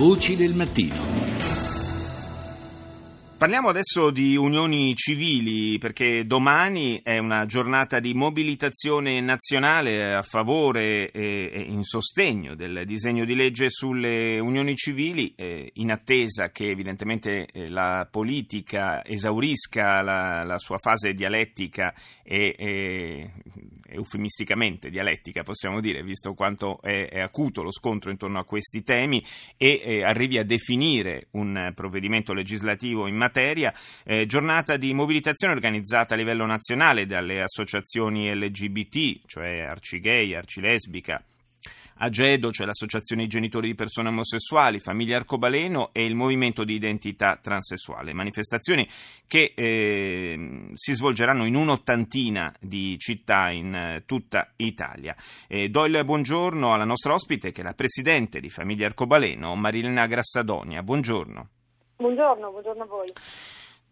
Voci del mattino. Parliamo adesso di unioni civili perché domani è una giornata di mobilitazione nazionale a favore e in sostegno del disegno di legge sulle unioni civili in attesa che evidentemente eh, la politica esaurisca la, la sua fase dialettica e, e eufemisticamente dialettica, possiamo dire, visto quanto è, è acuto lo scontro intorno a questi temi e eh, arrivi a definire un provvedimento legislativo in materia. Eh, giornata di mobilitazione organizzata a livello nazionale dalle associazioni LGBT, cioè Arcigay, Arcilesbica, Agedo, cioè l'Associazione genitori di persone omosessuali, Famiglia Arcobaleno e il Movimento di Identità Transessuale. Manifestazioni che eh, si svolgeranno in un'ottantina di città in eh, tutta Italia. Eh, do il buongiorno alla nostra ospite che è la Presidente di Famiglia Arcobaleno, Marilena Grassadonia. Buongiorno. Buongiorno, buongiorno a voi.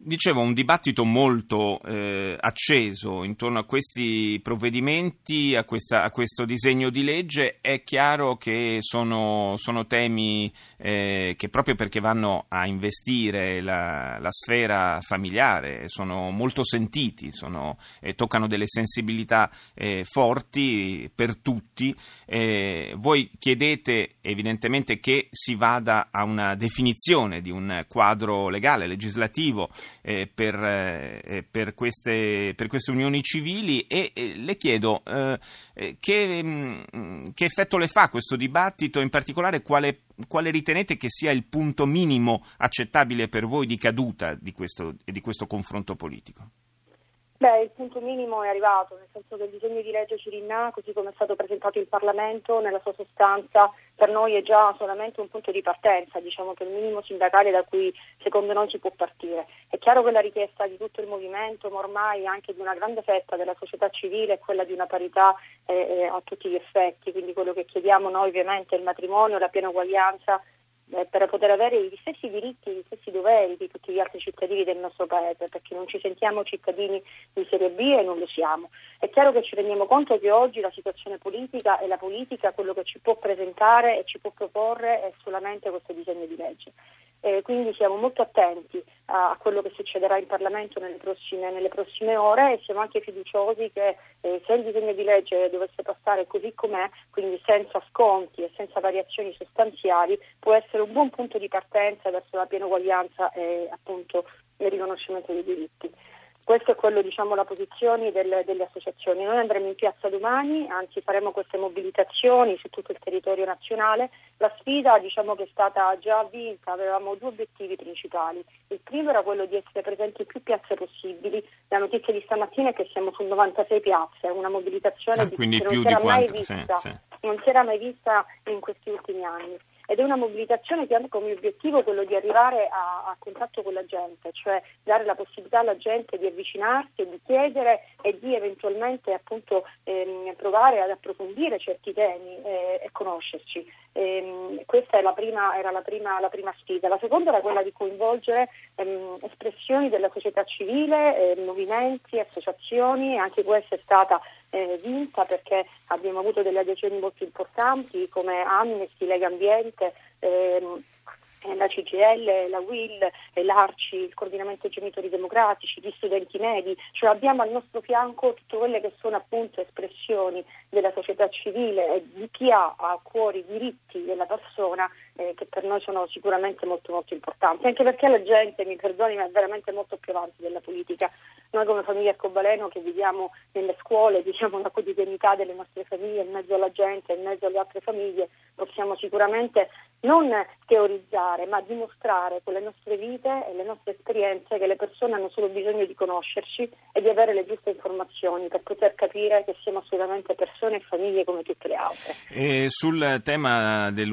Dicevo, un dibattito molto eh, acceso intorno a questi provvedimenti, a, questa, a, questo disegno di legge. È chiaro che sono, sono temi eh, che proprio perché vanno a investire la, la sfera familiare sono molto sentiti, sono, eh, toccano delle sensibilità eh, forti per tutti. Eh, voi chiedete evidentemente che si vada a una definizione di un quadro legale, legislativo eh, per, eh, per, queste, per, queste, unioni civili e eh, le chiedo eh, eh, che, mh, mm, che, effetto le fa questo dibattito, in particolare quale, quale, ritenete che sia il punto minimo accettabile per voi di caduta di questo, di questo confronto politico? Beh, il punto minimo è arrivato, nel senso che il disegno di legge Cirinna, così come è stato presentato in Parlamento, nella sua sostanza per noi è già solamente un punto di partenza, diciamo che è il minimo sindacale da cui secondo noi si può partire. È chiaro che la richiesta di tutto il movimento, ma ormai anche di una grande fetta della società civile, è quella di una parità eh, eh a tutti gli effetti, quindi quello che chiediamo noi ovviamente è il matrimonio, la piena uguaglianza per poter avere gli stessi diritti, gli stessi doveri di tutti gli altri cittadini del nostro paese, perché non ci sentiamo cittadini di serie B e non lo siamo. È chiaro che ci rendiamo conto che oggi la situazione politica e la politica quello che ci può presentare e ci può proporre è solamente questo disegno di legge. Eh, quindi siamo molto attenti a, a, quello che succederà in Parlamento nelle prossime, nelle prossime ore e siamo anche fiduciosi che eh, se il disegno di legge dovesse passare così com'è, quindi senza sconti e senza variazioni sostanziali, può essere un buon punto di partenza verso la piena uguaglianza e appunto il riconoscimento dei diritti. Questa è quello, diciamo, la posizione delle, delle, associazioni. Noi andremo in piazza domani, anzi faremo queste mobilitazioni su tutto il territorio nazionale. La sfida diciamo, che è stata già vinta, avevamo due obiettivi principali. Il primo era quello di essere presenti in più piazze possibili. La notizia di stamattina è che siamo su 96 piazze, una mobilitazione ah, che non si era mai vista, sì, sì. non si era mai vista in questi ultimi anni ed è una mobilitazione che ha come obiettivo quello di arrivare a, a, contatto con la gente, cioè dare la possibilità alla gente di avvicinarsi di chiedere e di eventualmente appunto ehm, provare ad approfondire certi temi eh, e conoscerci. Ehm, questa la prima, era la prima, la prima, sfida. La seconda era quella di coinvolgere ehm, espressioni della società civile, eh, movimenti, associazioni, anche questa è stata eh, vinta perché abbiamo avuto delle adesioni molto importanti come Amnesty, Lega Ambiente. Ehm, eh, la CGL, la WIL, l'ARCI, il coordinamento genitori democratici, gli studenti medi, cioè abbiamo al nostro fianco tutte quelle che sono appunto espressioni della società civile e di chi ha a cuore i diritti della persona eh, che per noi sono sicuramente molto molto importanti, anche perché la gente, mi perdoni, ma è veramente molto più avanti della politica. Noi come famiglia Arcobaleno che viviamo nelle scuole, diciamo la quotidianità delle nostre famiglie in mezzo alla gente, in mezzo alle altre famiglie, possiamo sicuramente non teorizzare, ma dimostrare con le nostre vite e le nostre esperienze che le persone hanno solo bisogno di conoscerci e di avere le giuste informazioni per poter capire che siamo assolutamente persone e famiglie come tutte le altre. E sul tema delle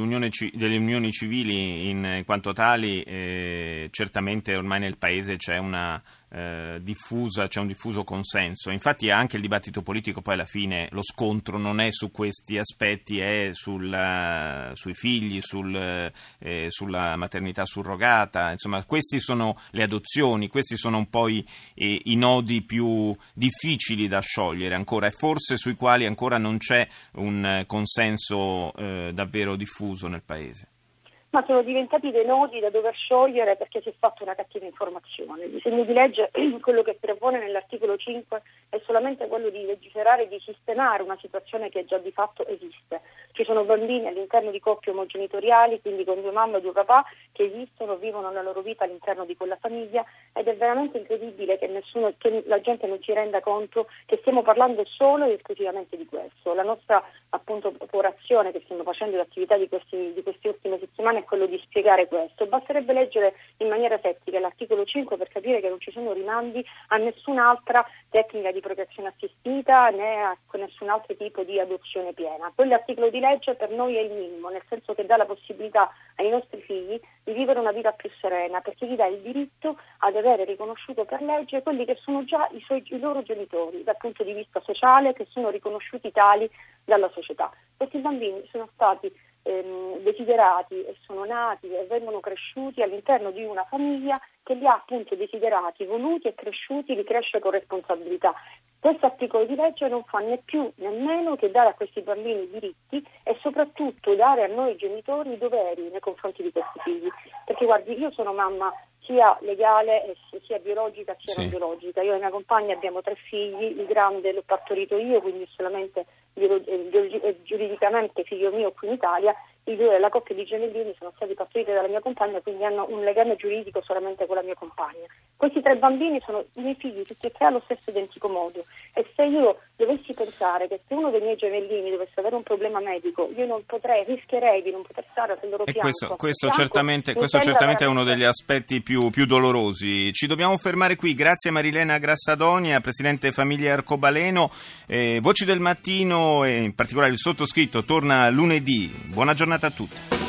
unioni civili in quanto tali, eh, certamente ormai nel Paese c'è una eh, diffusa, c'è un diffuso consenso. Infatti anche il dibattito politico poi alla fine lo scontro non è su questi aspetti, è sul, sui figli, sul, eh, sulla maternità surrogata, insomma queste sono le adozioni, questi sono un po' i, i, i nodi più difficili da sciogliere ancora e forse sui quali ancora non c'è un consenso eh, davvero diffuso nel Paese. Ma sono diventati dei nodi da dover sciogliere perché si è fatta una cattiva informazione. Il disegno di legge, quello che propone nell'articolo 5, è solamente quello di legiferare e di sistemare una situazione che già di fatto esiste. Ci sono bambini all'interno di coppie omogenitoriali, quindi con due mamme e due papà, che esistono, vivono la loro vita all'interno di quella famiglia ed è veramente incredibile che, nessuno, che la gente non si renda conto che stiamo parlando solo e esclusivamente di questo. La nostra appunto operazione che stiamo facendo l'attività di, di queste ultime settimane quello di spiegare questo. Basterebbe leggere in maniera settica l'articolo 5 per capire che non ci sono rimandi a nessun'altra tecnica di procreazione assistita né a nessun altro tipo di adozione piena. Quell'articolo di legge per noi è il minimo, nel senso che dà la possibilità ai nostri figli di vivere una vita più serena, perché gli dà il diritto ad avere riconosciuto per legge quelli che sono già i, suoi, i loro genitori dal punto di vista sociale, che sono riconosciuti tali dalla società. Questi bambini sono stati ehm, desiderati e sono nati e vengono cresciuti all'interno di una famiglia che li ha appunto desiderati, voluti e cresciuti, li cresce con responsabilità. Questo articolo di legge non fa né più né meno che dare a questi bambini diritti e soprattutto dare a noi genitori i doveri nei confronti di questi figli. Perché guardi, io sono mamma sia legale sia biologica sia sì. non biologica. Io e mia compagna abbiamo tre figli, il grande l'ho partorito io, quindi solamente giuridicamente figlio mio qui in Italia i due, la coppia di gemellini sono stati partoriti dalla mia compagna, quindi hanno un legame giuridico solamente con la mia compagna. Questi tre bambini sono i miei figli, tutti e tre allo stesso identico modo. E se io dovessi pensare che se uno dei miei gemellini dovesse avere un problema medico, io non potrei, rischierei di non poter stare al loro e fianco. Questo, questo certamente, questo certamente è uno degli aspetti più, più, dolorosi. Ci dobbiamo fermare qui. Grazie a Marilena Grassadonia, Presidente Famiglia Arcobaleno. Eh, Voci del mattino e in particolare il sottoscritto torna lunedì. Buona giornata giornata a tutti.